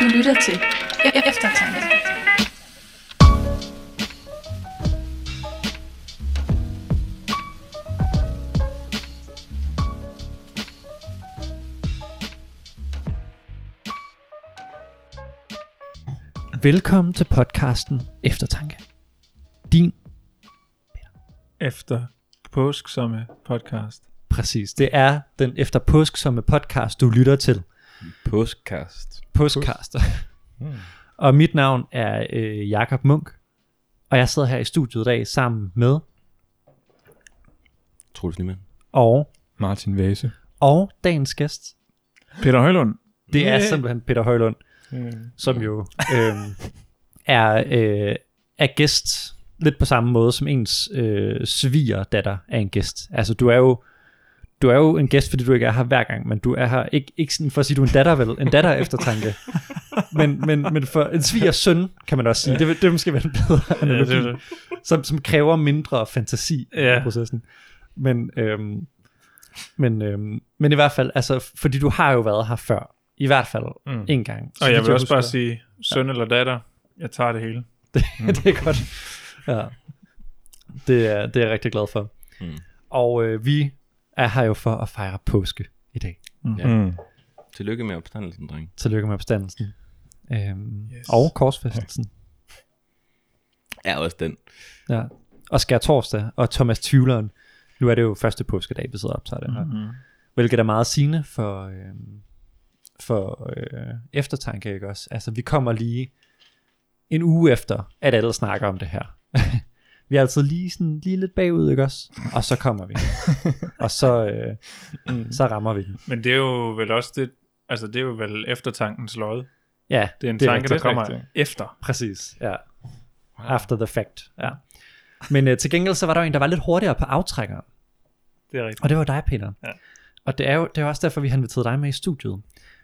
Du lytter til E- Eftertanke. Velkommen til podcasten Eftertanke. Din, efter påsksomme podcast. præcis, det er den efter påsksomme podcast, du lytter til. Postkast. Påskcast. Mm. og mit navn er øh, Jakob Munk, og jeg sidder her i studiet i dag sammen med, Troels Niemann. og, Martin Vase. og dagens gæst. Peter Højlund. Det er Yeah. simpelthen Peter Højlund, Mm. som jo øh, er, øh, er gæst lidt på samme måde som ens øh, sviger datter er en gæst. Altså du er jo du er jo en gæst, fordi du ikke er her hver gang, men du er her ikke, ikke sådan for at sige, du er en datter vel, en datter er eftertanke. men, men, men for en svigers søn, kan man også sige. Det, vil- det vil måske være en bedre Ja, analogi, det er det. som, som kræver mindre fantasi Ja. i processen. Men, øhm, men, øhm, men i hvert fald, altså, fordi du har jo været her før, i hvert fald Mm. en gang. Så Og jeg vil også bare sige, søn eller datter, jeg tager det hele. det er godt. Ja. Det er, det er jeg rigtig glad for. Mm. Og øh, vi er her jo for at fejre påske i dag. Ja. Mm. Tillykke med opstandelsen, dreng. Tillykke med opstandelsen. Øhm, Yes. Og korsfæstelsen. Er også den. Ja. Og skær torsdag og Thomas Tvivleren. Nu er det jo første påskedag, vi sidder og optager det her. Mm. Hvilket er meget sigende for, øh, for øh, eftertanke, ikke også? Altså, vi kommer lige en uge efter, at alle snakker om det her. vi er altid lige, sådan, lige lidt bagud, ikke også? Og så kommer vi. og så, øh, Mm. så rammer vi den. Men det er jo vel også det, altså det er jo vel eftertankens lod. Ja, Det er en Det er tanke, der rigtigt, kommer rigtigt. efter. præcis. Ja. After the fact. Ja. Men øh, til gengæld så var der jo en, der var lidt hurtigere på aftrækkeren. Det er rigtigt. Og det var dig, Peter. Ja. Og det er jo det er også derfor, vi har inviteret dig med i studiet,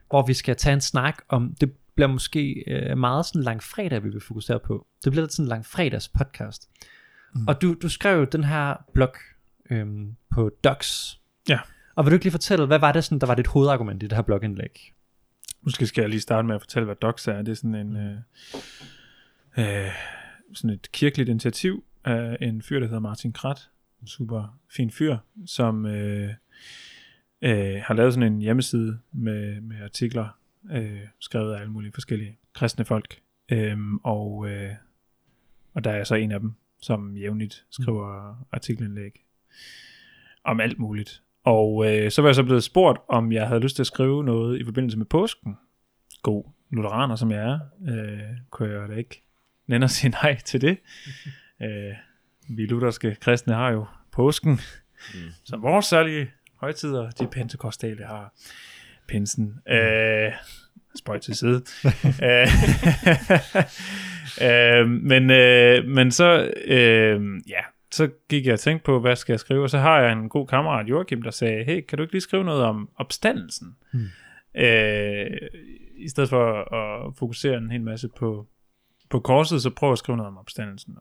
hvor vi skal tage en snak om, det bliver måske øh, meget sådan lang fredag, vi vil fokusere på. Det bliver lidt sådan en lang fredags podcast. Mm. Og du, du skrev jo den her blog øhm, på Docs. Ja. Og vil du ikke lige fortælle, hvad var det sådan, der var dit hovedargument i det her blogindlæg? Måske skal jeg lige starte med at fortælle, hvad DOX er. Det er sådan en øh, øh, sådan et kirkeligt initiativ af en fyr, der hedder Martin Krat. En super fin fyr, som øh, øh, har lavet sådan en hjemmeside med, med artikler, øh, skrevet af alle mulige forskellige kristne folk. Øhm, og, øh, og der er så en af dem, som jævnligt skriver artikelindlæg om alt muligt. Og øh, så var jeg så blevet spurgt, om jeg havde lyst til at skrive noget i forbindelse med påsken. God lutheraner, som jeg er, øh, kunne jeg da ikke nænde at sige nej til det. øh, vi lutherske kristne har jo påsken Mm. som vores særlige højtider. De pentekostale har pinsen. Øh, spøj til side. Øh, øh, men, øh, men så, øh, ja, så gik jeg og tænkte på, hvad skal jeg skrive? Og så har jeg en god kammerat, Joachim, der sagde, hey, kan du ikke lige skrive noget om opstandelsen? Hmm. Øh, I stedet for at fokusere en hel masse på, på korset, så prøv at skrive noget om opstandelsen.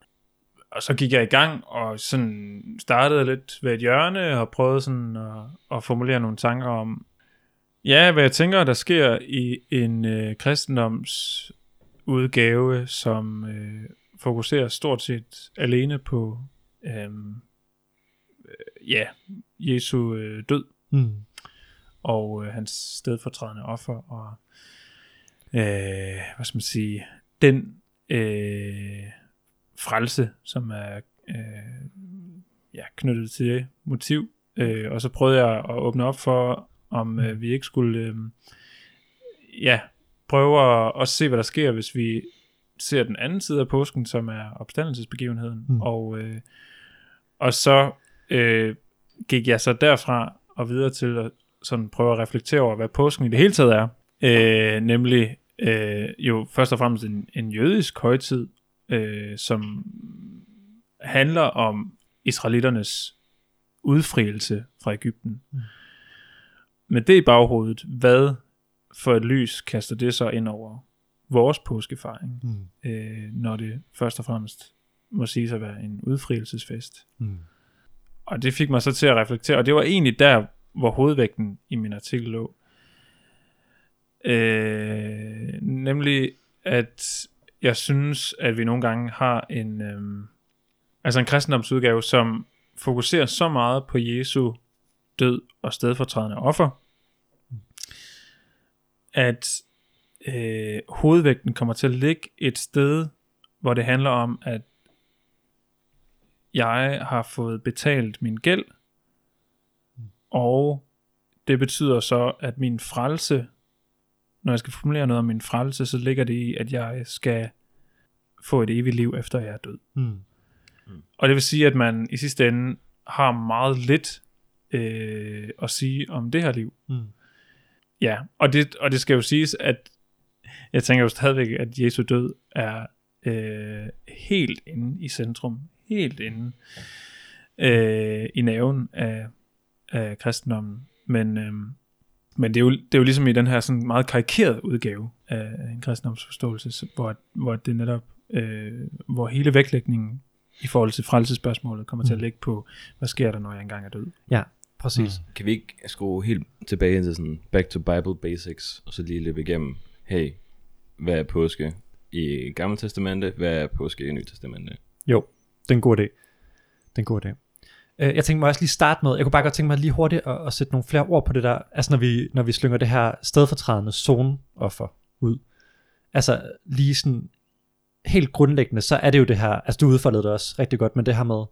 Og så gik jeg i gang og sådan startede lidt ved et hjørne og prøvede sådan at, at formulere nogle tanker om, ja, hvad jeg tænker, der sker i en øh, kristendoms udgave, som øh, fokuserer stort set alene på øhm, øh, ja, Jesu øh, død Mm. og øh, hans stedfortrædende offer og øh, hvad skal man sige den øh, frelse som er øh, ja, knyttet til det motiv øh, og så prøvede jeg at åbne op for om øh, vi ikke skulle øh, ja prøve at, at se hvad der sker hvis vi ser den anden side af påsken som er opstandelsesbegivenheden Mm. og øh, og så øh, gik jeg så derfra og videre til at sådan prøve at reflektere over, hvad påsken i det hele taget er. Øh, nemlig øh, jo først og fremmest en, en jødisk højtid, øh, som handler om israeliternes udfrielse fra Ægypten. Mm. Med det i baghovedet, hvad for et lys kaster det så ind over vores påskefejring, Mm. øh, når det først og fremmest må sige at være en udfrielsesfest. Mm. Og det fik mig så til at reflektere, og det var egentlig der, hvor hovedvægten i min artikel lå. Øh, nemlig, at jeg synes, at vi nogle gange har en, øhm, altså en kristendomsudgave, som fokuserer så meget på Jesu død og stedfortrædende offer, at øh, hovedvægten kommer til at ligge et sted, hvor det handler om, at jeg har fået betalt min gæld, og det betyder så, at min frelse, når jeg skal formulere noget om min frelse, så ligger det i, at jeg skal få et evigt liv, efter jeg er død. Mm. Og det vil sige, at man i sidste ende har meget lidt øh, at sige om det her liv. Mm. Ja, og det, og det skal jo siges, at jeg tænker jo stadigvæk, at Jesu død er øh, helt inde i centrum, helt inde øh, i naven af, af kristendommen. Men, øh, men det, er jo, det er jo ligesom i den her sådan meget karikerede udgave af en kristendomsforståelse, hvor, hvor det netop, øh, hvor hele vægtlægningen i forhold til frelsespørgsmålet kommer til at ligge på, hvad sker der, når jeg engang er død. Ja, præcis. Mm. Kan vi ikke skrue helt tilbage til sådan back to Bible basics, og så lige løbe igennem, hey, hvad er påske i Gamle Testamente, hvad er påske i Nye Testamente? Jo, det en god idé. Det er en god idé. Øh, Jeg tænkte mig også lige starte med, jeg kunne bare godt tænke mig lige hurtigt at, at sætte nogle flere ord på det der, altså når vi, når vi slynger det her stedfortrædende zoneoffer ud. Altså lige sådan helt grundlæggende, så er det jo det her, altså du udfoldede det også rigtig godt, men det her med,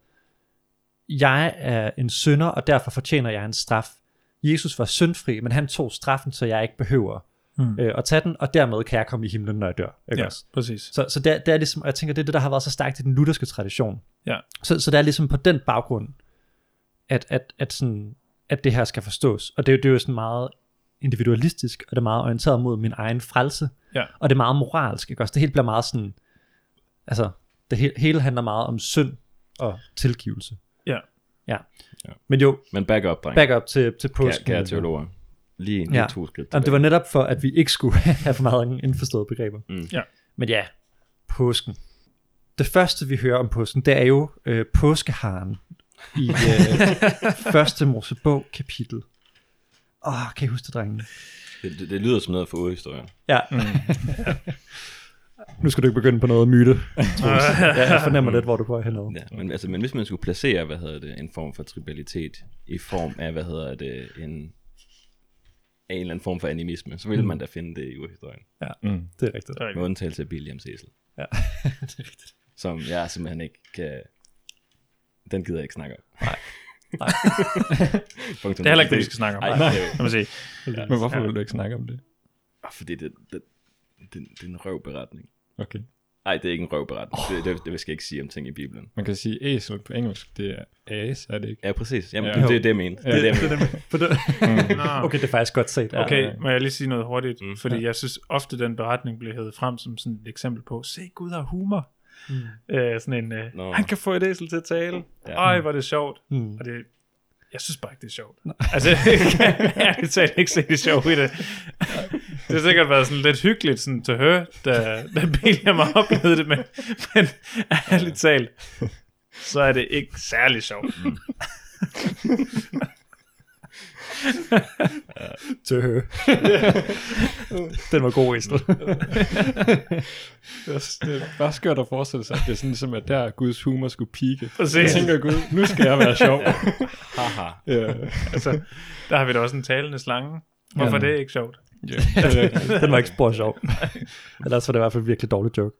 jeg er en synder, og derfor fortjener jeg en straf. Jesus var syndfri, men han tog straffen, så jeg ikke behøver Mm. øh, at tage den, og dermed kan jeg komme i himlen, når jeg dør. Ikke Ja, også? præcis. Så, så det, det er ligesom, og jeg tænker, det er det, der har været så stærkt i den lutherske tradition. Ja. Så, så det er ligesom på den baggrund, at, at, at, sådan, at det her skal forstås. Og det, er jo- det er jo sådan meget individualistisk, og det er meget orienteret mod min egen frelse. Ja. Og det er meget moralsk, ikke også? Det hele bliver meget sådan, altså, det hele, hele handler meget om synd og tilgivelse. Ja. Ja. Men jo, Men back up, dreng. back up til, til Kære, påsken. kære teologer. Lige, lige Ja. to skridt Jamen, det var netop for, at vi ikke skulle have for meget indforståede begreber. Mm. Ja. Men ja, påsken. Det første, vi hører om påsken, det er jo øh, påskeharen i øh, første Mosebog kapitel. Åh, kan I huske det, drengene? Det, det, det lyder som noget for urhistorien. Ja. Mm. Nu skal du ikke begynde på noget myte. Ja, jeg fornemmer lidt, hvor du går henad. Ja, men, altså, men hvis man skulle placere, hvad hedder det, en form for tribalitet i form af, hvad hedder det, en, af en eller anden form for animisme, så ville Mm. man da finde det i urhistorien. Mm. Det er rigtigt. Med undtagelse af William Cecil, Ja, det er rigtigt. som jeg simpelthen ikke kan... Den gider jeg ikke snakke om. Nej. Nej. Det er heller ikke det, vi skal snakke om. Ej, Nej, det er jo- kan man sige. Men hvorfor Ja. vil du ikke snakke om det? Fordi det, det, det, det er en røvberetning. Okay. Nej, det er ikke en røvberetning. Det, det, det, skal jeg ikke sige om ting i Bibelen. Man kan sige æsel på engelsk, det er as, er det ikke? Ja, præcis. Jamen, Ja. ja. det, det er det, jeg mener. Ja. Det er det, jeg mener. På det. Nå. Okay, det er faktisk godt set. Ja. Okay, må jeg lige sige noget hurtigt? Mm. Mm. Fordi jeg synes ofte, den beretning bliver hævet frem som sådan et eksempel på, se Gud har humor. Mm. Øh, sådan en, øh, Nå. han kan få et æsel til at tale. Ja. Ej, hvor er det sjovt. Mm. Og det, jeg synes bare ikke, det er sjovt. Altså, jeg kan ikke se det sjovt i det. Det har sikkert været sådan lidt hyggeligt sådan, til at høre, da, da William har oplevet det, men, men ærligt talt, så er det ikke særlig sjovt. Tøhø. Den var god, Estrid. Det er, det er bare skørt at forestille sig, at det er sådan ligesom, at der Guds humor skulle pike. Præcis. Jeg tænker Gud, nu skal jeg være sjov. Haha. ja. Altså, der har vi da også en talende slange. Hvorfor Ja. er det ikke sjovt? Ja. det er rigtigt. Den var ikke spor sjov. Ellers var det i hvert fald virkelig dårlig joke.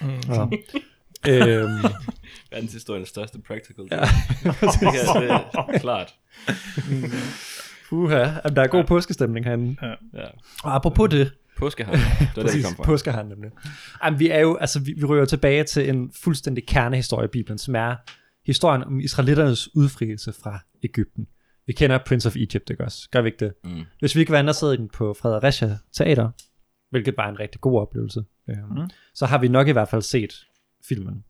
Mm. Ja. øhm, Verdenshistoriens største practical. Ja. Ja. det, er, det er klart. uha, Jamen, der er god påskestemning herinde. Ja. Og apropos det, Påskehand. Det var det, vi præcis, kom fra. påskeharen nemlig. Jamen, vi er jo, altså vi, vi rører tilbage til en fuldstændig kernehistorie i Bibelen, som er historien om israelitternes udfrielse fra Ægypten. Vi kender Prince of Egypt, ikke også? Gør vi ikke det? Mm. Hvis vi ikke var siddet den på Fredericia Teater, hvilket var en rigtig god oplevelse, Mm. så har vi nok i hvert fald set filmen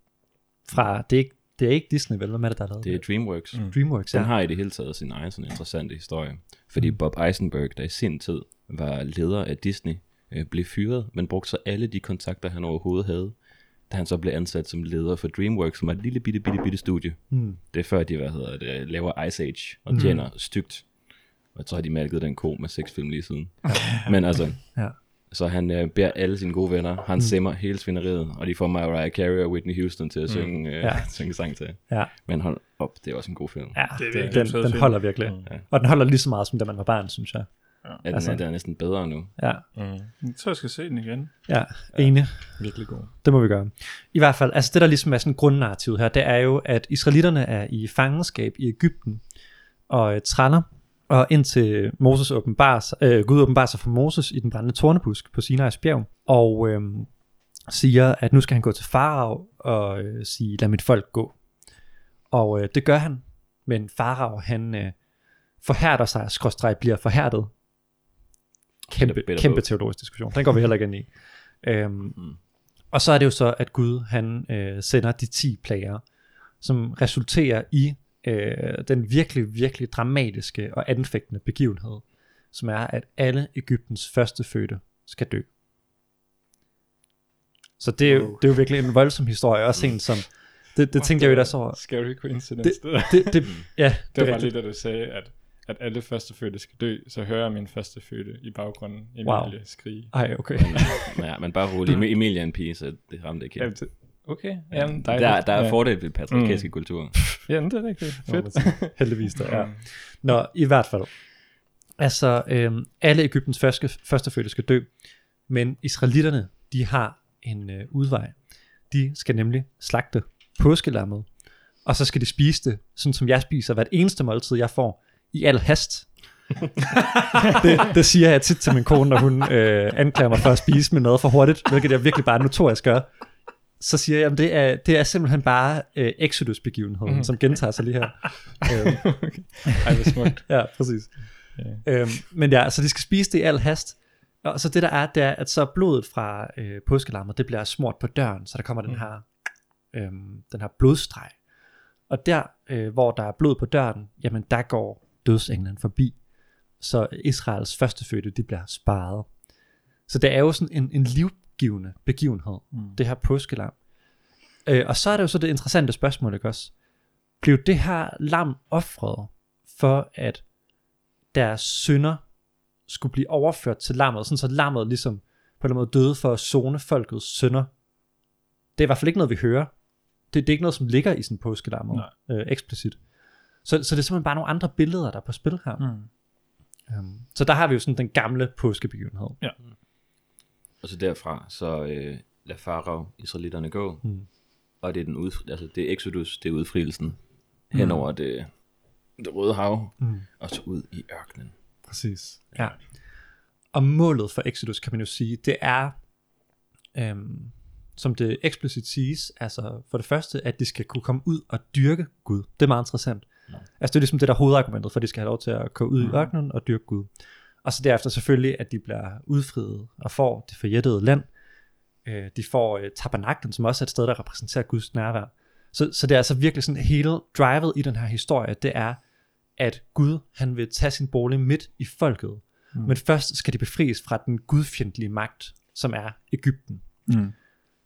fra, det er ikke, det er ikke Disney, vel? Hvem er det, der har lavet Det er Dreamworks. Mm. Dreamworks, Den ja. har i det hele taget sin egen sådan interessante historie. Fordi Bob Eisenberg, der i sin tid var leder af Disney, øh, blev fyret, men brugte så alle de kontakter, han overhovedet havde, da han så blev ansat som leder for DreamWorks, som er et lille bitte, bitte, bitte studie. Mm. Det er før de, hvad hedder det, laver Ice Age og Mm. tjener stygt. Og så har de malket den ko med seks film lige siden. Men altså, Ja. så han øh, beder alle sine gode venner, han mm. simmer hele svineriet, og de får Mariah Carey og Whitney Houston til at synge, øh, Ja. synge sang til. Ja, Men hold op, det er også en god film. ja Det er den, den holder virkelig. Ja. Og den holder lige så meget, som da man var barn, synes jeg. Ja, den, Altså- er, den er næsten bedre nu. Ja, Mm. Jeg tror, jeg skal se den igen. ja, enig. Virkelig god. Det må vi gøre. I hvert fald, altså det der ligesom er sådan grundnarrativet her, det er jo, at israelitterne er i fangenskab i Ægypten og øh, træller, og indtil Moses åbenbarer, sig- øh, Gud åbenbarer sig for Moses i den brændende tornebusk på Sinai's bjerg, og øh, siger, at nu skal han gå til farao og øh, sige, lad mit folk gå. Og øh, det gør han, men farao han øh, forhærder sig, skråstreg bliver forhærdet. Kæmpe, kæmpe teologisk diskussion. Den går vi heller ikke ind i. Øhm, Mm. og så er det jo så, at Gud han øh, sender de 10 plager, som resulterer i øh, den virkelig, virkelig dramatiske og anfægtende begivenhed, som er, at alle Ægyptens førstefødte skal dø. Så det er, jo, det er jo virkelig en voldsom historie, også en som, det, det tænkte jeg jo også over. Scary coincidence. Det, Det, det, det, ja, det det var lige da du sagde, at, at alle førstefødte skal dø, så hører jeg min førstefødte i baggrunden, Emilie, Wow. skrige. Ej, okay. Men, ja, men bare rolig. Emi- Emilie er en pige, så det ramte ikke helt. okay, jamen, dejligt. Der, der er ja. fordel ved patriarkalske mm. kulturer. Jamen, det er rigtigt. Fedt. Heldigvis der, ja. Mm. Nå, i hvert fald. Altså, øhm, alle Ægyptens første, førstefødte skal dø, men israelitterne, de har en øh, udvej. De skal nemlig slagte påskelammet, og så skal de spise det, sådan som jeg spiser hvert eneste måltid, jeg får, i al hast. det, det siger jeg tit til min kone, når hun øh, anklager mig for at spise med noget for hurtigt, hvilket jeg virkelig bare notorisk gør. Så siger jeg, at det er, det er simpelthen bare øh, Exodus-begivenheden, mm. som gentager sig lige her. øhm, Ej, hvor smukt. Ja, præcis. Ja. Øhm, men ja, så de skal spise det i al hast. Og så det der er, det er, at så blodet fra øh, påskelammet, det bliver smurt på døren, så der kommer den Mm. her, øhm, den her blodstreg. Og der, øh, hvor der er blod på døren, jamen der går dødsenglen forbi. Så Israels førstefødte, de bliver sparet. Så det er jo sådan en, en livgivende begivenhed, Mm. det her påskelam. Øh, og så er det jo så det interessante spørgsmål, ikke også? Blev det her lam offret for, at deres synder skulle blive overført til lammet, sådan så lammet ligesom på en eller anden måde døde for at zone folkets synder. Det er i hvert fald ikke noget, vi hører. Det, det er ikke noget, som ligger i sådan påskelammet øh, eksplicit. Så, så det er simpelthen bare nogle andre billeder, der er på spil her. Mm. Um, så der har vi jo sådan den gamle påskebegivenhed. Og så derfra, så øh, lader farao israelitterne gå. Mm. Og det er, den udfri, altså det er Exodus, det er udfrielsen hen over det, det røde hav, Mm. og så ud i ørkenen. Præcis. Ja. Og målet for Exodus, kan man jo sige, det er, øhm, som det eksplicit siges, altså for det første, at de skal kunne komme ud og dyrke Gud. Det er meget interessant. Altså det er ligesom det der er hovedargumentet for, at de skal have lov til at gå ud i ørkenen og dyrke Gud. Og så derefter selvfølgelig, at de bliver udfriet og får det forjættede land. Øh, de får øh, tabernaklen, som også er et sted, der repræsenterer Guds nærvær. Så, så det er altså virkelig sådan hele drivet i den her historie, det er, at Gud han vil tage sin bolig midt i folket. Mm. Men først skal de befries fra den gudfjendtlige magt, som er Ægypten. Mm.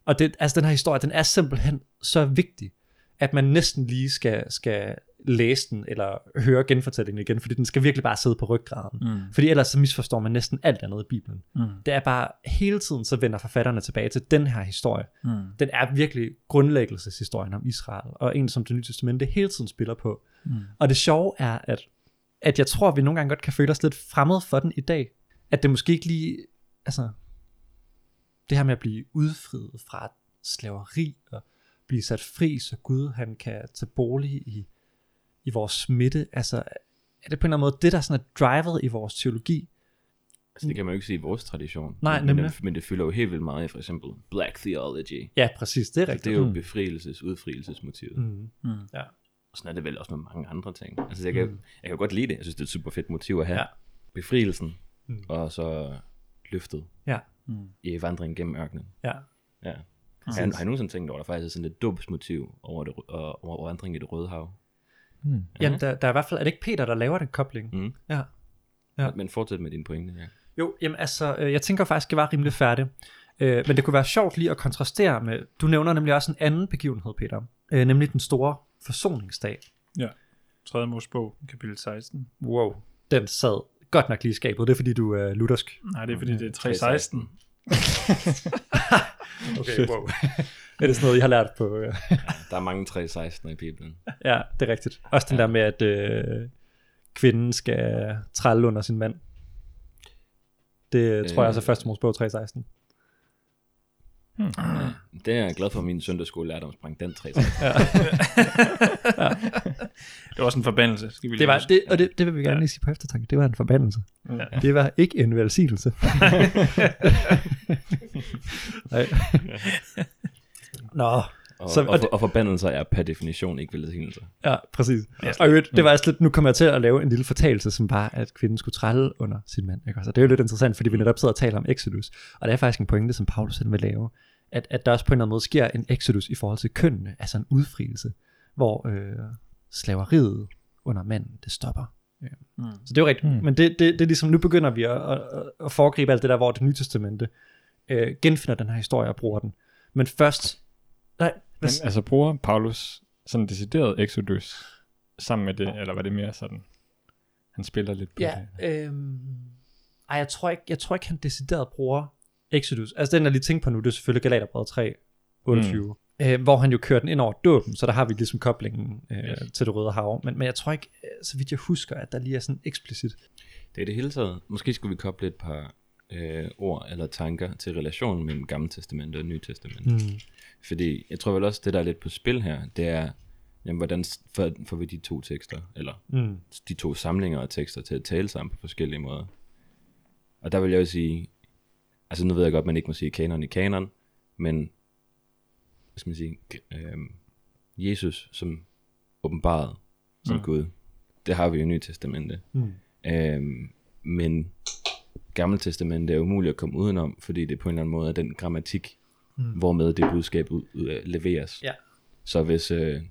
Og det, altså den her historie, den er simpelthen så vigtig, at man næsten lige skal, skal læse den, eller høre genfortællingen igen, fordi den skal virkelig bare sidde på ryggraden. Mm. Fordi ellers så misforstår man næsten alt andet i Bibelen. Mm. Det er bare, hele tiden så vender forfatterne tilbage til den her historie. Mm. Den er virkelig grundlæggelseshistorien om Israel, og en som det nye testamente hele tiden spiller på. Mm. Og det sjove er, at, at jeg tror, at vi nogle gange godt kan føle os lidt fremmede for den i dag. At det måske ikke lige, altså, det her med at blive udfriet fra slaveri og blive sat fri, så Gud han kan tage bolig i, i vores midte. Altså, er det på en eller anden måde det, der sådan er drivet i vores teologi? Altså det kan man jo ikke sige i vores tradition. Nej, men, nemlig. men, det, fylder jo helt vildt meget i for eksempel Black Theology. Ja, præcis, det er Så rigtigt. det er jo Mm. befrielses, udfrielsesmotivet. Mm. Mm. Ja. Og sådan er det vel også med mange andre ting. Altså jeg kan, Mm. jeg kan godt lide det. Jeg synes, det er et super fedt motiv at have. Ja. Befrielsen, Mm. og så løftet Ja, Mm. i vandringen gennem ørkenen. ja. Ja. Har har jeg nogensinde tænkt over, at der faktisk er sådan et dubsmotiv over, det, over vandring i det røde hav? Mm. Jamen, der, der er i hvert fald, er det ikke Peter, der laver den kobling? Mm. Ja. Ja. Men fortsæt med dine pointe, ja. Jo, jamen altså, øh, jeg tænker faktisk, det var rimelig færdigt. Øh, men det kunne være sjovt lige at kontrastere med, du nævner nemlig også en anden begivenhed, Peter, øh, nemlig den store forsoningsdag. 3. Mosebog, kapitel 16. Wow. den sad godt nok lige i skabet. Det er fordi, du er luthersk. Nej, det er fordi, det er 316. Okay, wow. er det sådan noget, I har lært på... Øh, Der er mange 316 i Bibelen. ja, det er rigtigt. Også den der med, at øh, kvinden skal trælle under sin mand. Det tror jeg er Øh. første Mosebog 316. Det er jeg glad for, at min søndagsskole lærte om sprang den 316. Det var også en forbandelse, skal vi Det var, det, og det, det vil vi gerne lige sige på eftertanke. Det var en forbandelse. Ja. Det var ikke en velsignelse. Nej. Nå, Og, Så- så, og og, det- og, forbandelser er per definition ikke velsignelser. ja, præcis. Ja. Og i øvrigt, det var også lidt, nu kommer jeg til at lave en lille fortalelse, som var, at kvinden skulle trælle under sin mand. Ikke? Så det er jo lidt interessant, fordi vi netop sidder og taler om Exodus. Og det er faktisk en pointe, som Paulus selv vil lave. At, at der også på en eller anden måde sker en Exodus i forhold til kønnene, altså en udfrielse, hvor øh, slaveriet under manden, det stopper. Ja. Mm. Så det er jo rigtigt. Mm. Men det, det, det er ligesom, nu begynder vi at, at, at foregribe alt det der, hvor det nye testamente øh, genfinder den her historie og bruger den. Men først, nej, Men altså bruger Paulus sådan decideret Exodus sammen med det, eller var det mere sådan, han spiller lidt på Ja, det? øhm, ej, jeg tror, ikke, jeg tror ikke, han decideret bruger Exodus. Altså den, jeg lige tænker på nu, det er selvfølgelig Galaterbrevet 3, 28. Mm. Øh, hvor han jo kører den ind over dåben, så der har vi ligesom koblingen øh, Yes. til det røde hav. Men, men jeg tror ikke, øh, så vidt jeg husker, at der lige er sådan eksplicit. Det er det hele taget. Måske skulle vi koble et par øh, ord eller tanker til relationen mellem Gamle Testamente og Nye Testamente. Mm. Fordi jeg tror vel også, det der er lidt på spil her, det er, jamen, hvordan får, får vi de to tekster, eller Mm. de to samlinger af tekster til at tale sammen på forskellige måder. Og der vil jeg jo sige, altså nu ved jeg godt, man ikke må sige kanon i kanon, men, hvad skal man sige, øhm, Jesus som åbenbaret som Mm. Gud, det har vi jo i Nye Testamente. Mm. Øhm, men Gamle Testamente er umuligt at komme udenom, fordi det på en eller anden måde er den grammatik, Mm. mm. hvormed det budskab ud, ud, øh, leveres. Ja. Så hvis, øh,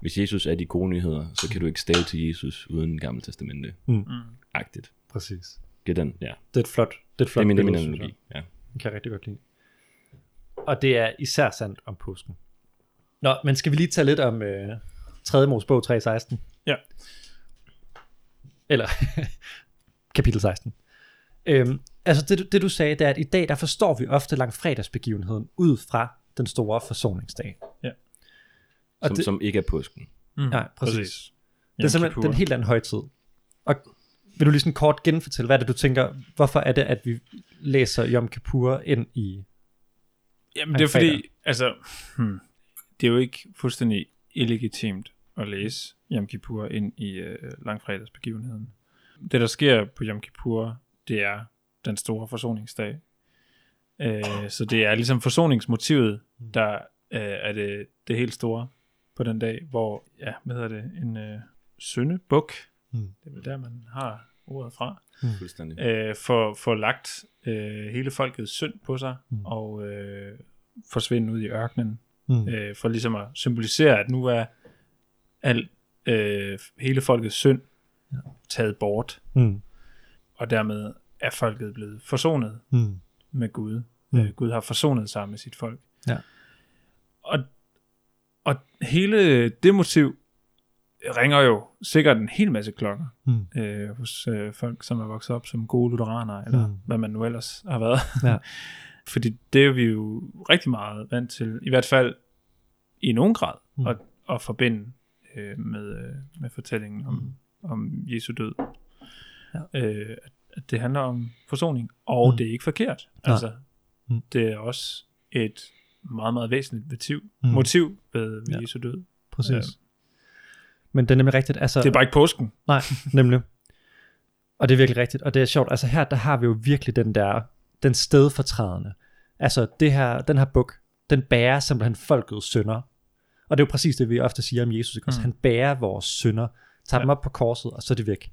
hvis Jesus er de gode nyheder, så kan du ikke stave til Jesus uden Gamle Testamente. Mm. Agtigt. Præcis. Giv den, ja. Det er et flot, det er et Det flot er min, det er min billede, jeg. analogi. Ja. Det kan jeg rigtig godt lide. Og det er især sandt om påsken. Nå, men skal vi lige tage lidt om øh, 3. Mosebog 3.16? Ja. Eller kapitel 16. Øhm, altså det, det du sagde, det er, at i dag der forstår vi ofte langfredagsbegivenheden ud fra den store forsoningsdag. Ja. Og Som, det, som ikke er påsken. Mm. Nej, præcis. det er simpelthen den helt anden højtid. Og vil du lige sådan kort genfortælle, hvad er det du tænker, hvorfor er det, at vi læser Yom Kippur ind i... Jamen, det er fordi, altså, hmm, det er jo ikke fuldstændig illegitimt at læse Yom Kippur ind i øh, langfredagsbegivenheden. Det, der sker på Yom Kippur, det er den store forsoningsdag. Øh, så det er ligesom forsoningsmotivet, der øh, er det, det helt store på den dag, hvor, ja, hvad hedder det, en øh, syndebuk, Mm. det er vel der, man har ordet fra, Fuldstændig. øh, får, får lagt øh, hele folkets synd på sig, Mm. mm. og øh, forsvinde ud i ørkenen, Mm. øh, for ligesom at symbolisere, at nu er al, øh, hele folkets synd Ja. taget bort, Mm. Og dermed er folket blevet forsonet Mm. med Gud. Mm. Øh, Gud har forsonet sig med sit folk. Ja. Og, og hele det motiv ringer jo sikkert en hel masse klokker Mm. øh, hos øh, folk, som er vokset op som gode lutheranere, eller Mm. hvad man nu ellers har været. Ja. Fordi det er vi jo rigtig meget vant til, i hvert fald i nogen grad, mm. at, at forbinde øh, med, øh, med fortællingen om, mm. om Jesu død. Ja. Øh, det handler om forsoning, og Mm. det er ikke forkert. Nej. Altså, Mm. det er også et meget, meget væsentligt motiv, Mm. motiv ved, ved Ja. Jesu død. Præcis. Ja. Men det er nemlig rigtigt. Altså, Det er bare ikke påsken. Nej, nemlig. Og det er virkelig rigtigt. Og det er sjovt. Altså her, der har vi jo virkelig den der, den stedfortrædende. Altså det her, den her bog, den bærer simpelthen folkets synder. Og det er jo præcis det, vi ofte siger om Jesus. Ikke? Mm. Mm. Han bærer vores synder, tager. Ja. dem op på korset, og så er det væk.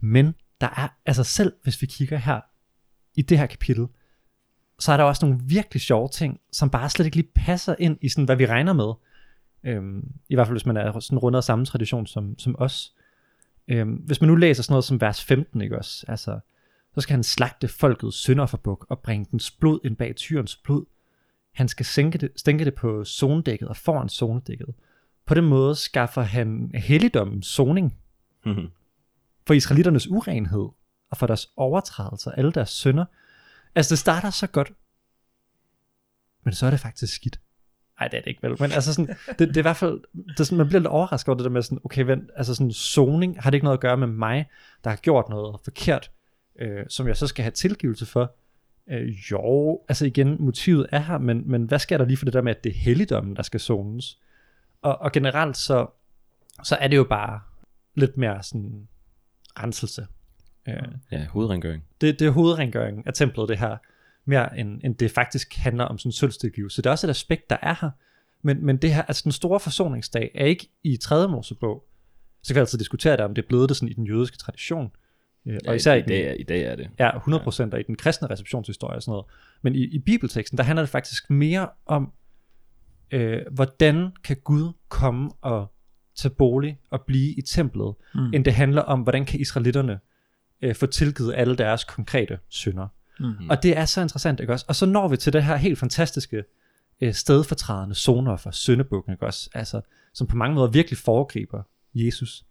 Men der er, altså selv hvis vi kigger her, i det her kapitel, så er der også nogle virkelig sjove ting, som bare slet ikke lige passer ind i sådan, hvad vi regner med. Øhm, I hvert fald, hvis man er sådan rundet af samme tradition som, som os. Øhm, hvis man nu læser sådan noget som vers 15, ikke også? Altså, så skal han slagte folkets synderforbuk og bringe dens blod ind bag tyrens blod. Han skal sænke det, stænke det på zonedækket og foran zonedækket. På den måde skaffer han helligdommen soning mhm for israeliternes urenhed, og for deres overtrædelser, alle deres synder. Altså det starter så godt, men så er det faktisk skidt. Nej, det er det ikke vel, men altså sådan, det, det er i hvert fald, det sådan, man bliver lidt overrasket over det der med sådan, okay, vent, altså sådan zoning, har det ikke noget at gøre med mig, der har gjort noget forkert, øh, som jeg så skal have tilgivelse for? Øh, jo, altså igen, motivet er her, men, men hvad sker der lige for det der med, at det er helligdommen, der skal zones? Og, og generelt så, så er det jo bare lidt mere sådan renselse. Øh, Ja, hovedrengøring. det, det er hovedrengøringen af templet, det her, mere end, end det faktisk handler om sådan sølvstilgivelse. Så det er også et aspekt, der er her. Men, men det her, altså den store forsoningsdag er ikke i 3. Mosebog. Så kan vi altid diskutere det, om det er blevet det sådan i den jødiske tradition. Øh, Ja, og især i, i, den, dag, er- i dag er det. Ja, 100% og i den kristne receptionshistorie og sådan noget. Men i, i bibelteksten, der handler det faktisk mere om, øh, hvordan kan Gud komme og tage bolig og blive i templet, mm. end det handler om, hvordan kan israelitterne øh, få tilgivet alle deres konkrete synder. Mm. Og det er så interessant, ikke også? Og så når vi til det her helt fantastiske øh, stedfortrædende zoner for syndebukken, ikke også? Altså, som på mange måder virkelig foregriber Jesus.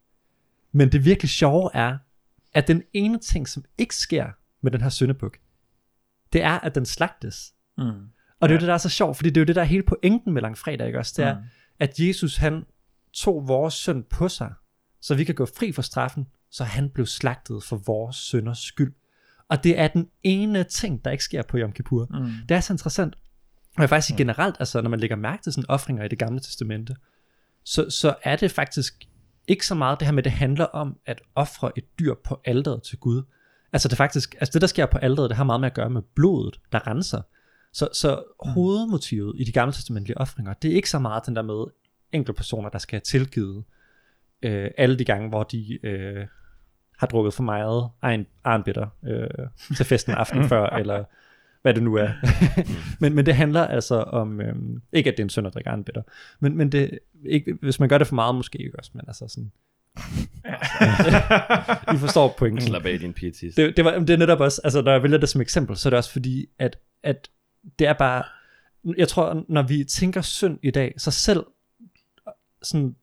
Men det virkelig sjove er, at den ene ting, som ikke sker med den her syndebuk, det er, at den slagtes. Mm. Og det er jo det, der er så sjovt, fordi det er jo det, der er hele pointen med langfredag, ikke også? Det er, Mm. at Jesus, han tog vores synd på sig, så vi kan gå fri fra straffen, så han blev slagtet for vores synders skyld. Og det er den ene ting, der ikke sker på Yom Kippur. Mm. Det er så interessant. Og jeg faktisk sige generelt, altså når man lægger mærke til sådan offringer i det gamle testamente, så, så er det faktisk ikke så meget det her med, det handler om at ofre et dyr på alderet til Gud. Altså det faktisk, altså det der sker på alderet, det har meget med at gøre med blodet, der renser. Så, så hovedmotivet i de gamle testamentlige ofringer, det er ikke så meget den der med enkelte personer, der skal have tilgivet øh, alle de gange, hvor de øh, har drukket for meget egen, arnbitter øh, til festen aften før, eller hvad det nu er. men, men det handler altså om, øh, ikke at det er en synd at drikke arnbitter, men, men det, ikke, hvis man gør det for meget måske ikke også, men altså sådan, I forstår pointen. Slap af din pietist. Det, det, var, det er netop også, altså når jeg vælger det som eksempel, så er det også fordi, at, at det er bare, jeg tror, når vi tænker synd i dag, så selv sådan,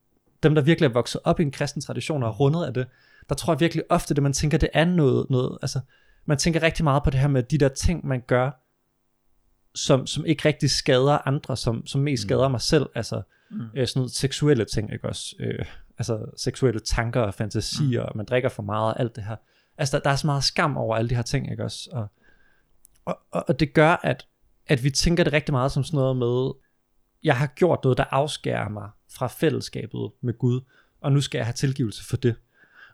dem, der virkelig er vokset op i en kristen tradition og er rundet af det, der tror jeg virkelig ofte, det man tænker, det er noget, noget altså, man tænker rigtig meget på det her med de der ting, man gør, som, som ikke rigtig skader andre, som, som mest skader mig selv, altså mm. øh, sådan noget seksuelle ting, ikke også? Øh, altså seksuelle tanker og fantasier, mm. og man drikker for meget og alt det her. Altså der, der er så meget skam over alle de her ting, ikke også? Og, og, og, og det gør, at, at vi tænker det rigtig meget som sådan noget med, jeg har gjort noget, der afskærer mig fra fællesskabet med Gud, og nu skal jeg have tilgivelse for det.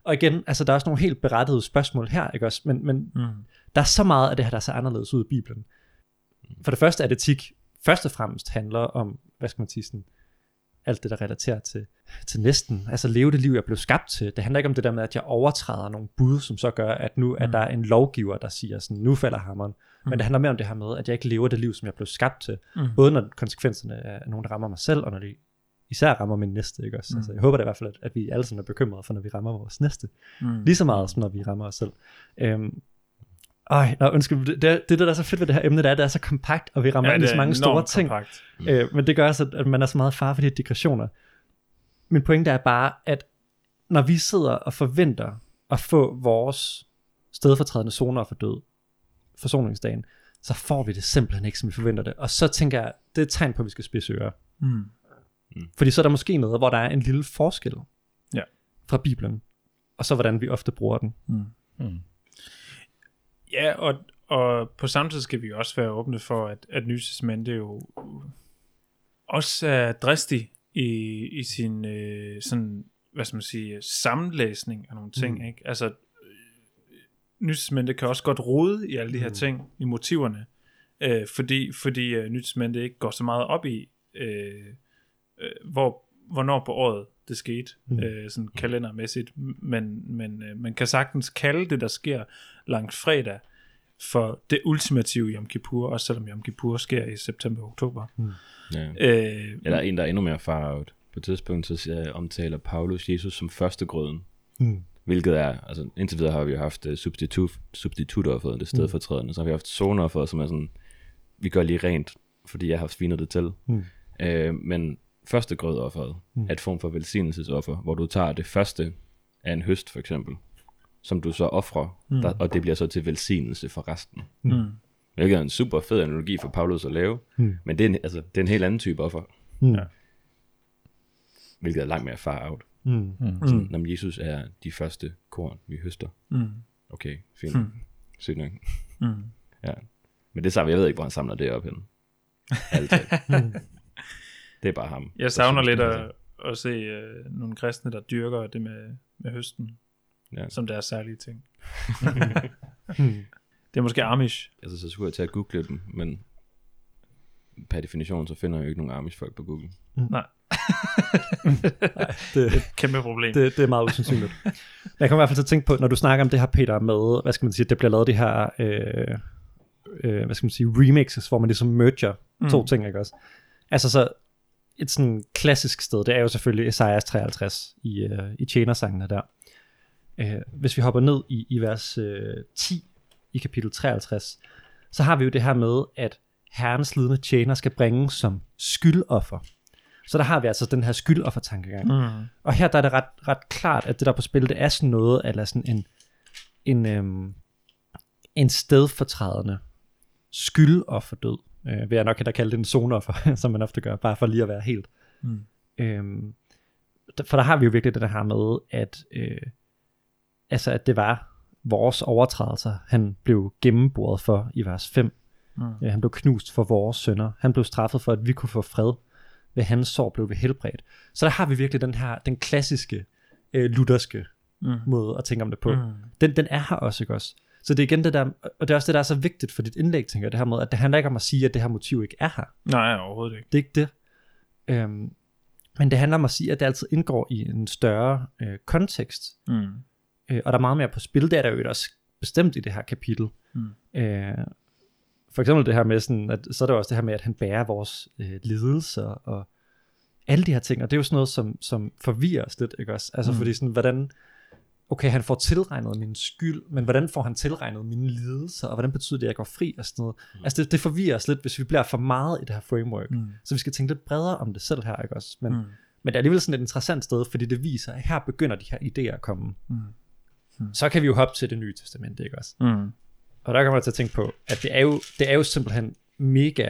Og igen, altså der er også nogle helt berettigede spørgsmål her, ikke også? Men, men Mm. der er så meget af det her, der ser anderledes ud i Bibelen. For det første, at etik først og fremmest handler om, hvad skal man sige, sådan, alt det, der relaterer til, til næsten. Altså leve det liv, jeg blev skabt til. Det handler ikke om det der med, at jeg overtræder nogle bud, som så gør, at nu er der en lovgiver, der siger sådan, nu falder hammeren. Men det handler mere om det her med, at jeg ikke lever det liv, som jeg blev skabt til. Mm. Både når konsekvenserne er nogen, der rammer mig selv, og når de især rammer min næste. Ikke også? Altså, jeg håber da i hvert fald, at, at vi alle sammen er bekymrede for, når vi rammer vores næste. Mm. Lige så meget, som når vi rammer os selv. Øhm, ej, nå, undskyld, det, det, det, der er så fedt ved det her emne, det er, at det er så kompakt, og vi rammer ja, ind i så mange store ting. Kompakt. Øh, men det gør også, at, man er så meget far for de her digressioner. Min pointe er bare, at når vi sidder og forventer at få vores stedfortrædende zoner for død, forsoningsdagen, så får vi det simpelthen ikke, som vi forventer det. Og så tænker jeg, det er et tegn på, at vi skal spidse ører. Mm. Fordi så er der måske noget, hvor der er en lille forskel Ja. fra Bibelen, og så hvordan vi ofte bruger den. Mm. Ja, og, og på samme tid skal vi jo også være åbne for, at, at Nye Testamente jo også er dristig i, i sin øh, sådan, hvad skal man sige, sammenlæsning af nogle ting, Mm. mm. ikke? Altså, øh, Nye Testamente kan også godt rode i alle de her Mm. ting, i motiverne, øh, fordi, fordi øh, Nye Testamente ikke går så meget op i, øh, øh, hvor, hvornår på året det skete, Mm. mm. øh, sådan kalendermæssigt, men, men øh, man kan sagtens kalde det, der sker langt fredag, for det ultimative Yom Kippur, også selvom Yom Kippur sker i september og oktober. Ja. Øh, Eller en, der er endnu mere far out. På et tidspunkt så siger, omtaler Paulus Jesus som førstegrøden. Mm. Hvilket er, altså indtil videre har vi jo haft uh, substitut, substitutofferet, det stedfortrædende. Så har vi haft zoneofferet, som er sådan, vi gør lige rent, fordi jeg har svinet det til. Mm. Øh, men første grødofferet Mm. mm. er et form for velsignelsesoffer, hvor du tager det første af en høst for eksempel, som du så offrer, Mm. der, og det bliver så til velsignelse for resten. Mm. Hvilket er en super fed analogi for Paulus at lave, Mm. men det er, en, altså, det er en helt anden type offer, Mm. Ja. hvilket er langt mere far out. Mm. Mm. Mm. Når Jesus er de første korn, vi høster. Mm. Okay, fint. Mm. Sygt nok. Mm. Ja. Men det samme, jeg ved ikke, hvor han samler det op hen. Altid. Mm. Det er bare ham. Jeg savner synes, lidt det er at, at se uh, nogle kristne, der dyrker det med, med høsten, Ja. som deres særlige ting. Mm. Det er måske Amish. Altså, så skulle jeg til at google dem, men per definition, så finder jeg jo ikke nogen Amish-folk på Google. Det, Kæmpe problem. det, det er meget usandsynligt. Men jeg kommer i hvert fald til at tænke på, når du snakker om det her, Peter, med, hvad skal man sige, det bliver lavet de her, øh, øh, hvad skal man sige, remixes, hvor man ligesom merger mm. to ting, ikke også? Altså så, et sådan klassisk sted, det er jo selvfølgelig Esajas 53 i, øh, i tjenersangene der. Øh, hvis vi hopper ned i, i vers øh, 10 i kapitel 53, så har vi jo det her med, at herrens lidende tjener skal bringe som skyldoffer. Så der har vi altså den her skyldoffertankegang. Mm. Og her der er det ret, ret klart, at det der er på spil, det er sådan noget, eller sådan en, en, øhm, en stedfortrædende skyldofferdød, øh, vil jeg nok hellere kalde det en zonoffer, som man ofte gør, bare for lige at være helt. Mm. Øhm, der- for der har vi jo virkelig det her med, at, øh, altså, at det var vores overtrædelser, han blev gennemboret for i vers 5. Mm. Ja, han blev knust for vores sønder. Han blev straffet for, at vi kunne få fred. Ved hans sår blev vi helbredt. Så der har vi virkelig den her, den klassiske øh, lutherske Mm. måde at tænke om det på. Mm. Den, den er her også, ikke også? Så det er igen det der, og det er også det, der er så vigtigt for dit indlæg, tænker jeg, det her med, at det handler ikke om at sige, at det her motiv ikke er her. Nej, overhovedet ikke. Det er ikke det. Øhm, men det handler om at sige, at det altid indgår i en større øh, kontekst, Mm. øh, og der er meget mere på spil. Det er der jo også bestemt i det her kapitel. Mm. Øh, for eksempel det her med sådan, at så er der også det her med, at han bærer vores øh, lidelser og alle de her ting, og det er jo sådan noget, som, som forvirrer os lidt, ikke også? Altså mm. fordi sådan, hvordan, okay, han får tilregnet min skyld, men hvordan får han tilregnet mine lidelser, og hvordan betyder det, at jeg går fri og sådan noget? Mm. Altså det, det forvirrer os lidt, hvis vi bliver for meget i det her framework. Mm. Så vi skal tænke lidt bredere om det selv her, ikke også? Men, Mm. mm. men det er alligevel sådan et interessant sted, fordi det viser, at her begynder de her idéer at komme. Mm. Så kan vi jo hoppe til det nye testamente, ikke også? Mm. Og der kommer jeg til at tænke på, at det er jo, det er jo simpelthen mega,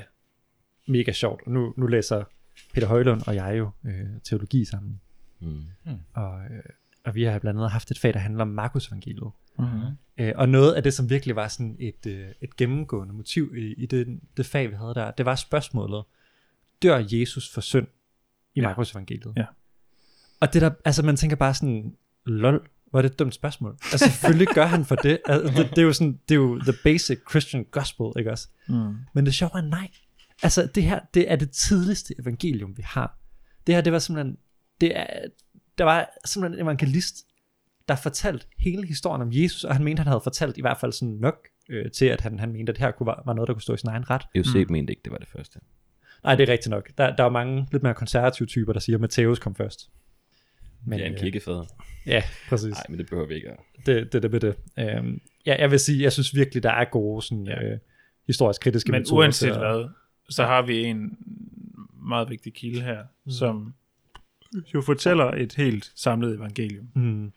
mega sjovt. Og nu, nu læser Peter Højlund og jeg jo øh, teologi sammen. Mm. Og, øh, og vi har blandt andet haft et fag, der handler om Markus evangeliet. Mm. Øh, og noget af det, som virkelig var sådan et, øh, et gennemgående motiv i, i det, det fag, vi havde der, det var spørgsmålet, dør Jesus for synd i Ja. Markus evangeliet? Ja. Og det der, altså man tænker bare sådan, lol, hvor er det et dumt spørgsmål. Altså selvfølgelig gør han for det. Altså, det, det, er jo sådan, det er jo the basic Christian gospel, ikke også? Mm. Men det sjove er nej. Altså det her, det er det tidligste evangelium, vi har. Det her, det var simpelthen, det er, der var simpelthen en evangelist, der fortalte hele historien om Jesus, og han mente, han havde fortalt i hvert fald sådan nok øh, til, at han, han mente, at det her kunne, var, noget, der kunne stå i sin egen ret. Euseb mm. mente ikke, det var det første. Nej, det er rigtigt nok. Der, der er mange lidt mere konservative typer, der siger, at Matthæus kom først. Men, ja, en øh, kirkefader. Ja, præcis. Nej, men det behøver vi ikke. Det, det, det, det, det. Øhm, ja, jeg vil sige, jeg synes virkelig, der er gode sådan, Ja. øh, historisk kritiske Men metoder uanset til at- hvad, så har vi en meget vigtig kilde her, mm. som jo fortæller et helt samlet evangelium. Mm.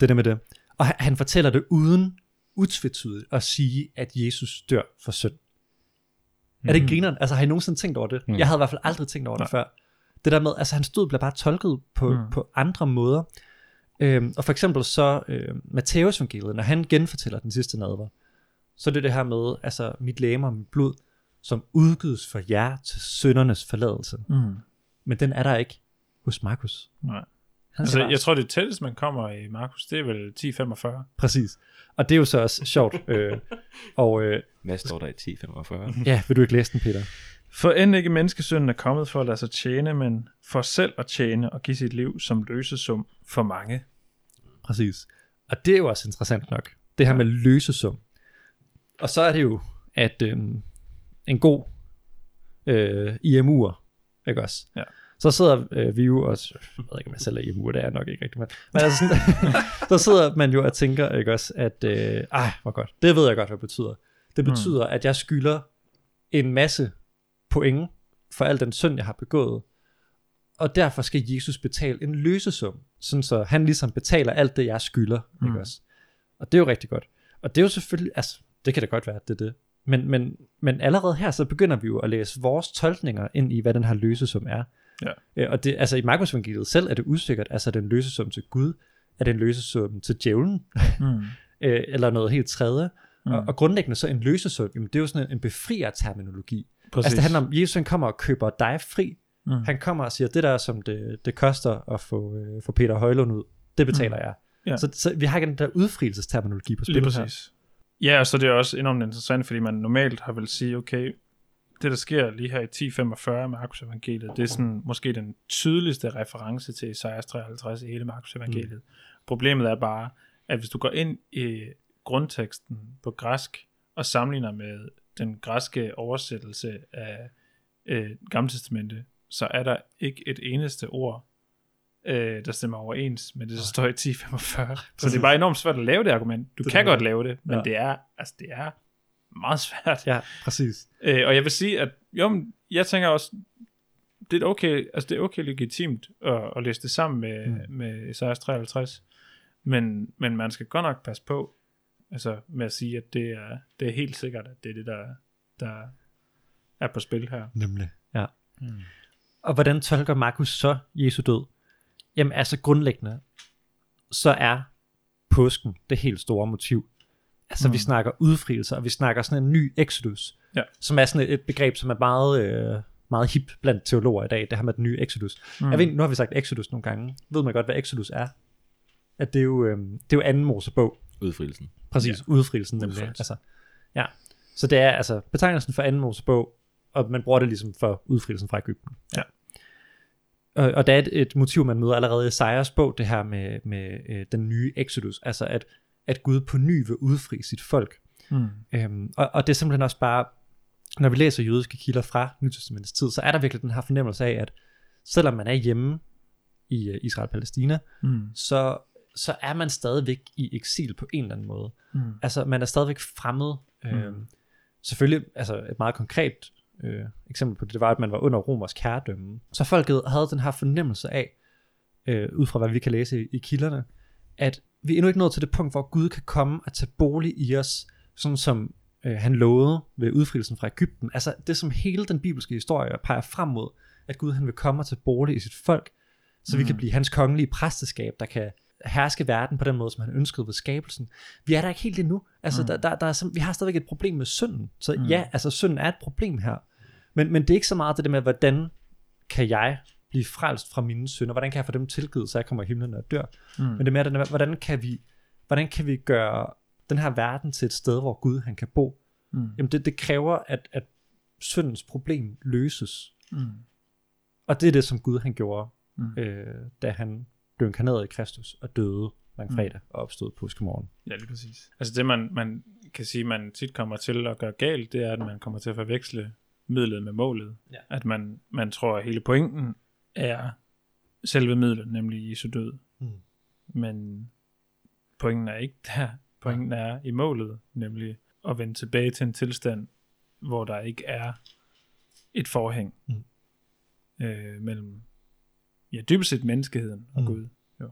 Det der med det. Og han, han fortæller det uden utvetydigt at sige, at Jesus dør for synd. Mm. Er det ikke grineren? Altså har I nogensinde tænkt over det? Mm. Mm. Jeg havde i hvert fald aldrig tænkt over det Nej. før. Det der med, altså hans død bliver bare tolket på, Mm. mm. på andre måder. Øhm, og for eksempel så, øh, Matthæus evangeliet, når han genfortæller den sidste nadver, så er det det her med, altså mit læme og mit blod, som udgives for jer til syndernes forladelse. Mm. Men den er der ikke hos Markus. Nej. Han Altså, jeg tror, det tætteste, man kommer i Markus, det er vel 10.45. Præcis. Og det er jo så også sjovt. øh, og øh, Hvad står der i 1045? ja, vil du ikke læse den, Peter? For end ikke menneskesønnen er kommet for at lade sig tjene, men for selv at tjene og give sit liv som løsesum for mange. Præcis. Og det er jo også interessant nok. Det her med løsesum. Og så er det jo, at øh, en god øh, IMU'er, ikke også? Ja. Så sidder øh, vi jo også, jeg ved ikke, om jeg selv er IMU'er, det er nok ikke rigtigt, men, men altså sådan, så sidder man jo og tænker, ikke også, at, øh, ej, hvor godt, det ved jeg godt, hvad det betyder. Det Mm. betyder, at jeg skylder en masse point for al den synd, jeg har begået, og derfor skal Jesus betale en løsesum, sådan så han ligesom betaler alt det, jeg skylder, mm. ikke også? Og det er jo rigtig godt. Og det er jo selvfølgelig, altså, det kan da godt være, at det er det. Men, men, men allerede her, så begynder vi jo at læse vores tolkninger ind i, hvad den her løsesum er. Ja. Øh, Og det, altså i Markus evangeliet selv er det usikkert, altså er det en løsesum til Gud, er det en løsesum til djævlen, Mm. øh, eller noget helt tredje. Mm. Og, og grundlæggende så en løsesum, jamen det er jo sådan en, en befrier-terminologi. Præcis. Altså det handler om, Jesus han kommer og køber dig fri. Mm. Han kommer og siger, det der som det, det koster at få, øh, få Peter Højlund ud, det betaler Mm. jeg. Ja. Så, så vi har ikke den der udfrielsesterminologi på Lige spil her. præcis. Ja, og så er det også enormt interessant, fordi man normalt har vel sige, okay, det der sker lige her i 1045 Markus evangeliet, det er sådan måske den tydeligste reference til Isaias 53 i hele Markus evangeliet. Mm. Problemet er bare, at hvis du går ind i grundteksten på græsk og sammenligner med den græske oversættelse af øh, Gamle Testamente, så er der ikke et eneste ord, øh, der stemmer overens med det, der står i 1045. Så det er bare enormt svært at lave det argument. Du Det kan godt lave det, men Ja. det er altså det er meget svært. Ja, præcis. Øh, og jeg vil sige, at jo, men jeg tænker også, det er okay, altså det er okay legitimt at, at læse det sammen med, mm. med Isaias 53, men, men man skal godt nok passe på, altså med at sige, at det er, det er helt sikkert, at det er det, der, der er på spil her. Nemlig, ja. Mm. Og hvordan tolker Markus så Jesu død? Jamen altså grundlæggende, så er påsken det helt store motiv. Altså mm. vi snakker udfrielse, og vi snakker sådan en ny exodus, Ja. som er sådan et, et begreb, som er meget, øh, meget hip blandt teologer i dag, det her med den nye exodus. Mm. Jeg ved, nu har vi sagt exodus nogle gange. Ved man godt, hvad exodus er? At det er jo, øh, det er jo anden Mosebog. Udfrielsen. Præcis, ja. udfrielsen nemlig. Udfrielse. Altså, ja. Så det er altså betegnelsen for anden Mosebog, og man bruger det ligesom for udfrielsen fra Ægypten. Ja. Og, og der er et, et motiv, man møder allerede i Esajas bog, det her med, med øh, den nye Exodus, altså at, at Gud på ny vil udfri sit folk. Mm. Øhm, og, og det er simpelthen også bare, når vi læser jødiske kilder fra Nytestamentets tid, så er der virkelig den her fornemmelse af, at selvom man er hjemme i øh, Israel-Palæstina, Mm. så, så er man stadigvæk i eksil på en eller anden måde. Mm. Altså, man er stadigvæk fremmed. Mm. Øhm, selvfølgelig, altså et meget konkret øh, eksempel på det, det var, at man var under romersk herredømme. Så folket havde den her fornemmelse af, øh, ud fra hvad vi kan læse i, i kilderne, at vi er endnu ikke nået til det punkt, hvor Gud kan komme og tage bolig i os, sådan som øh, han lovede ved udfrielsen fra Ægypten. Altså det, som hele den bibelske historie peger frem mod, at Gud han vil komme og tage bolig i sit folk, så mm. vi kan blive hans kongelige præsteskab, der kan herske verden på den måde, som han ønskede ved skabelsen. Vi er der ikke helt endnu. Altså, mm. der, der, der er, sim- vi har stadigvæk et problem med synden. Så mm. ja, altså synden er et problem her. Men, men det er ikke så meget det der med, hvordan kan jeg blive frelst fra mine synder? Hvordan kan jeg få dem tilgivet, så jeg kommer i himlen og dør? Mm. Men det er mere, den hvordan kan vi, hvordan kan vi gøre den her verden til et sted, hvor Gud han kan bo? Mm. Jamen det, det kræver, at, at syndens problem løses. Mm. Og det er det, som Gud han gjorde, Mm. øh, da han blev inkarneret i Kristus og døde Mm. langfredag og opstod påskemorgen. Ja, lige præcis. Altså det, man, man kan sige, man tit kommer til at gøre galt, det er, at man kommer til at forveksle midlet med målet. Ja. At man, man tror, at hele pointen er selve midlet, nemlig Jesu død. Mm. Men pointen er ikke der. Pointen er i målet, nemlig at vende tilbage til en tilstand, hvor der ikke er et forhæng Mm. øh, mellem ja, dybest set menneskeheden og Mm. Gud. Jo.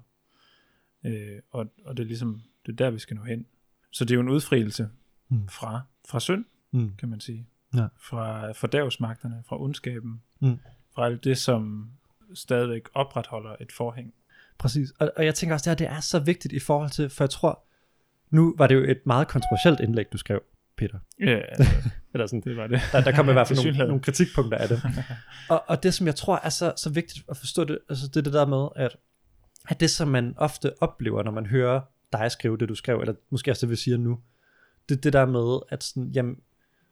Øh, og, og det er ligesom, det er der, vi skal nå hen. Så det er jo en udfrielse Mm. fra, fra synd, Mm. kan man sige. Ja. Fra fordavsmagterne, fra ondskaben, Mm. fra alt det, som stadigvæk opretholder et forhæng. Præcis. Og, og jeg tænker også, at det er så vigtigt i forhold til, for jeg tror, nu var det jo et meget kontroversielt indlæg, du skrev, Peter. Ja, Eller sådan, det var det. der, der kom i hvert fald nogle, nogle kritikpunkter af det. Og, og det, som jeg tror er så, så vigtigt at forstå det, altså det er det der med, at, at det, som man ofte oplever, når man hører dig skrive det, du skrev, eller måske også det, vi siger nu, det er det der med, at sådan, jamen,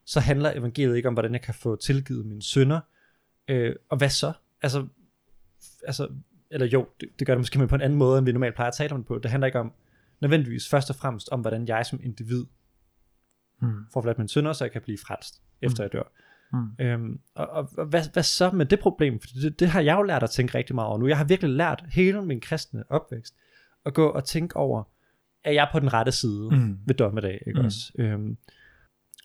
så handler evangeliet ikke om, hvordan jeg kan få tilgivet mine synder, øh, og hvad så? Altså, altså eller jo, det, det gør det måske men på en anden måde, end vi normalt plejer at tale om det på. Det handler ikke om, nødvendigvis først og fremmest om, hvordan jeg som individ Mm. får forladt mine synder, så jeg kan blive frelst, efter jeg dør. Mm. Øhm, og og, og hvad, hvad så med det problem? For det, det har jeg jo lært at tænke rigtig meget over nu. Jeg har virkelig lært hele min kristne opvækst at gå og tænke over, er jeg på den rette side Mm. ved dommedag, ikke Mm. også? Øhm,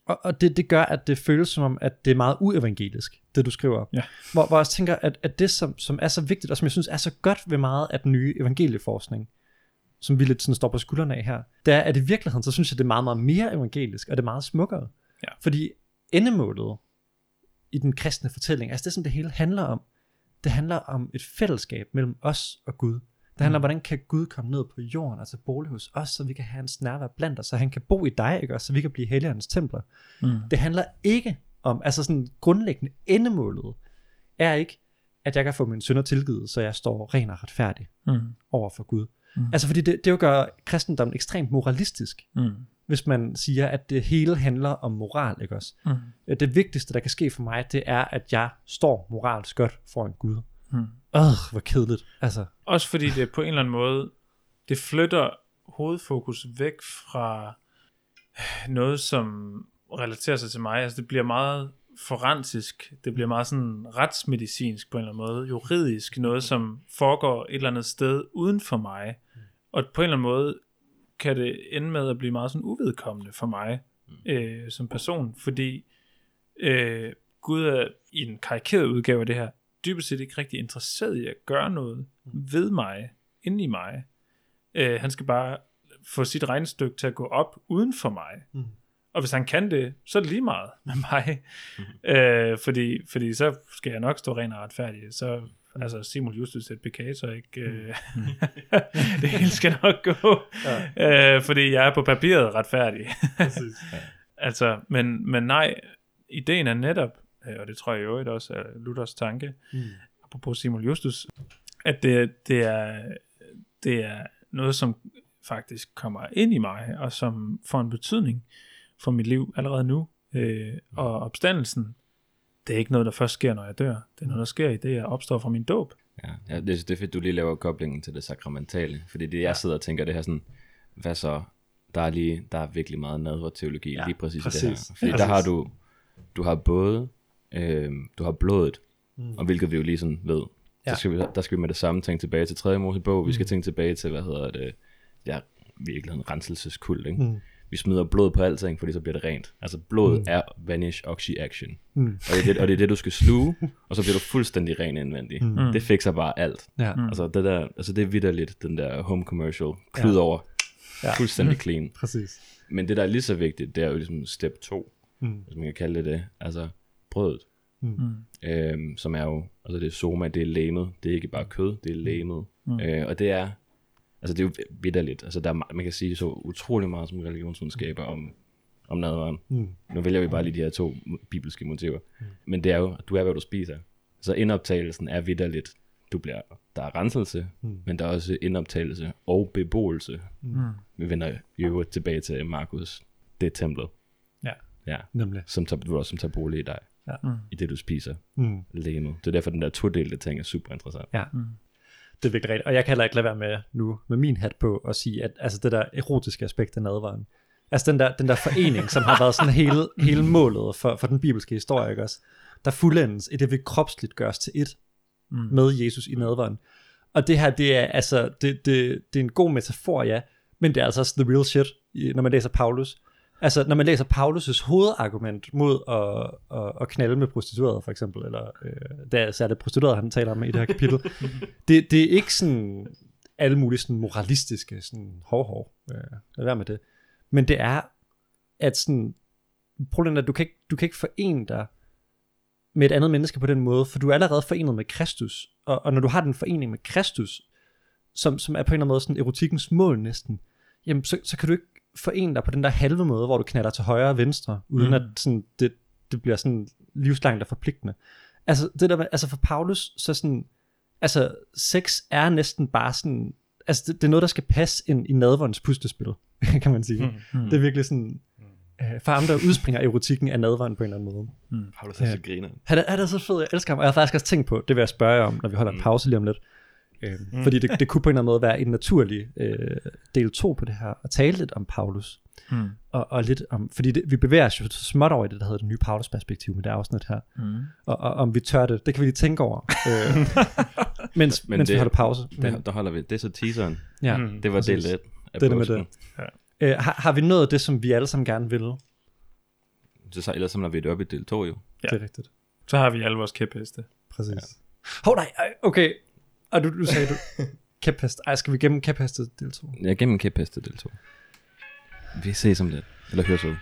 Og, og det, det gør, at det føles som om, at det er meget uevangelisk, det du skriver. Ja. Hvor, hvor jeg også tænker, at, at det, som, som er så vigtigt, og som jeg synes er så godt ved meget af den nye evangelieforskning, som vi lidt sådan står på skuldrene af her, det er, at i virkeligheden, så synes jeg, det er meget, meget mere evangelisk, og det er meget smukkere. Ja. Fordi endemålet i den kristne fortælling, altså det, som det hele handler om, det handler om et fællesskab mellem os og Gud. Det handler om, hvordan kan Gud komme ned på jorden, altså bolig hos os, så vi kan have hans nærvær blandt os, så han kan bo i dig, ikke også, så vi kan blive helligåndens templer. Mm. Det handler ikke om, altså sådan grundlæggende endemålet er ikke, at jeg kan få min synder tilgivet, så jeg står ren og retfærdig Mm. over for Gud. Mm. Altså fordi det, det jo gør kristendommen ekstremt moralistisk, Mm. hvis man siger, at det hele handler om moral, ikke også? Mm. Det vigtigste, der kan ske for mig, det er, at jeg står moralsk godt foran Gud. Mm. Åh, hvor kedeligt. Altså, også fordi det på en eller anden måde, det flytter hovedfokus væk fra noget, som relaterer sig til mig. Altså det bliver meget forensisk, det bliver meget sådan retsmedicinsk på en eller anden måde, juridisk, noget som foregår et eller andet sted uden for mig. Og på en eller anden måde kan det ende med at blive meget sådan uvedkommende for mig øh, som person, fordi øh, Gud er i en karikeret udgave af det her, dybest set ikke rigtig interesseret i at gøre noget ved mig, inde i mig. Øh, han skal bare få sit regnestykke til at gå op uden for mig. Mm. Og hvis han kan det, så er det lige meget med mig. øh, fordi, fordi så skal jeg nok stå ren og retfærdig. Så altså simul justus et peccator, ikke? Øh, det hele skal nok gå. Ja. Øh, fordi jeg er på papiret retfærdig. altså, men, men nej, ideen er netop, og det tror jeg i øvrigt også er Luthers tanke, mm. apropos Simul Justus, at det, det, er, det er noget, som faktisk kommer ind i mig, og som får en betydning for mit liv allerede nu. Øh, og opstandelsen, det er ikke noget, der først sker, når jeg dør. Det er noget, der sker i det, jeg opstår fra min dåb. Ja, ja det, det er fedt, du lige laver koblingen til det sakramentale, fordi det jeg sidder og tænker, det her sådan, hvad så, der er, lige, der er virkelig meget nadverteologi Ja, lige præcis, præcis. i det her. Fordi Ja, der har præcis. du, du har både, øh, du har blodet, Mm. og hvilket vi jo lige sådan ved, Ja. så skal vi, der skal vi med det samme tænke tilbage til 3. Mosebog, vi skal tænke tilbage til, hvad hedder det, ja, virkeligheden renselseskult, ikke? Mm. Vi smider blod på alting, fordi så bliver det rent. Altså blod Mm. er vanish oxy action. Mm. Og det, er det, og det er det, du skal sluge, og så bliver du fuldstændig ren indvendig. Mm. Det fikser bare alt. Ja. Mm. Altså det der, altså det er vidderligt, den der home commercial, klud ja. over, ja. fuldstændig clean. Præcis. Men det der er lige så vigtigt, det er jo ligesom step 2, Mm. hvis man kan kalde det det, altså brødet, Mm. øhm, som er jo, altså det er soma, det er læmet, det er ikke bare kød, det er læmet. Mm. Mm. Øh, og det er, altså det er jo vidderligt, altså der er, ma- man kan sige så utrolig meget som religionsvidenskaber om, om nadveren. Mm. Nu vælger vi bare lige de her to bibelske motiver. Mm. Men det er jo, du er, hvad du spiser. Så indoptagelsen er vidderligt. Du bliver, der er renselse, Mm. mm. men der er også indoptagelse og beboelse. Mm. Vi vender i øvrigt tilbage til Markus. Det er templet. Ja. Ja, Nemlig. som tager, som tager bolig i dig. Ja. Mm. I det, du spiser. Mm. Lægemet. Det er derfor, den der todelte ting er super interessant. Ja. Mm. Det er virkelig rigtigt. Og jeg kan heller ikke lade være med nu, med min hat på, at sige, at altså det der erotiske aspekt af nadvaren, altså den der, den der forening, som har været sådan hele, hele målet for, for den bibelske historie, ikke også? Der fuldendes i det, vi kropsligt gørs til et Mm. med Jesus i nadvaren. Og det her, det er altså, det, det, det er en god metafor, ja, men det er altså også the real shit, når man læser Paulus. Altså, når man læser Paulus' hovedargument mod at, at, at knalde med prostituerede, for eksempel, eller øh, det er særligt prostituerede, han taler om i det her kapitel, det, det er ikke sådan alle mulige sådan moralistiske, sådan hov, hov, øh, lad være med det. Men det er, at sådan, problemet er, at du kan ikke, du kan ikke forene dig med et andet menneske på den måde, for du er allerede forenet med Kristus, og, og når du har den forening med Kristus, som, som er på en eller anden måde sådan erotikkens mål næsten, jamen så, så kan du ikke forene dig på den der halve måde, hvor du knaller til højre og venstre, uden Mm. mm. at sådan, det, det bliver sådan livslangt og forpligtende. Altså, det der, med- altså for Paulus, så sådan, altså sex er næsten bare sådan, altså det, det er noget, der skal passe ind i nadverens puslespil, kan man sige. Mm. Det er virkelig sådan, øh, for ham der udspringer erotikken af nadveren på en eller anden måde. Har du så så griner? Han er, han er så fed, jeg elsker ham, og jeg har faktisk også tænkt på, det vil jeg spørge jer om, når vi holder en Mm. pause lige om lidt. Øh, mm. Fordi det, det kunne på en eller anden måde være en naturlig øh, del 2 på det her, at tale lidt om Paulus, Mm. og, og lidt om, fordi det, vi bevæger os jo så småt over i det, der hedder det nye Paulus-perspektiv med det afsnit her, Mm. og, og om vi tør det, det kan vi lige tænke over, øh, mens, Men mens vi det- holder pause. Men, Der, der holder vi, det er så teaseren. ja. Mm. Det var Præcis. del 1 af Det det med det. Øh, har, har vi nået det, som vi alle sammen gerne vil? Så, så ellers samler vi det op i del 2 jo. Ja. Det er rigtigt. Så har vi alle vores kæpheste. Præcis. Ja. Hov, nej, ej, okay. Og du, du sagde, du... Kæphest. Ej, skal vi gennem kæphestet del 2? Ja, gennem kæphestet del 2. Vi ses om det. Eller høres ud.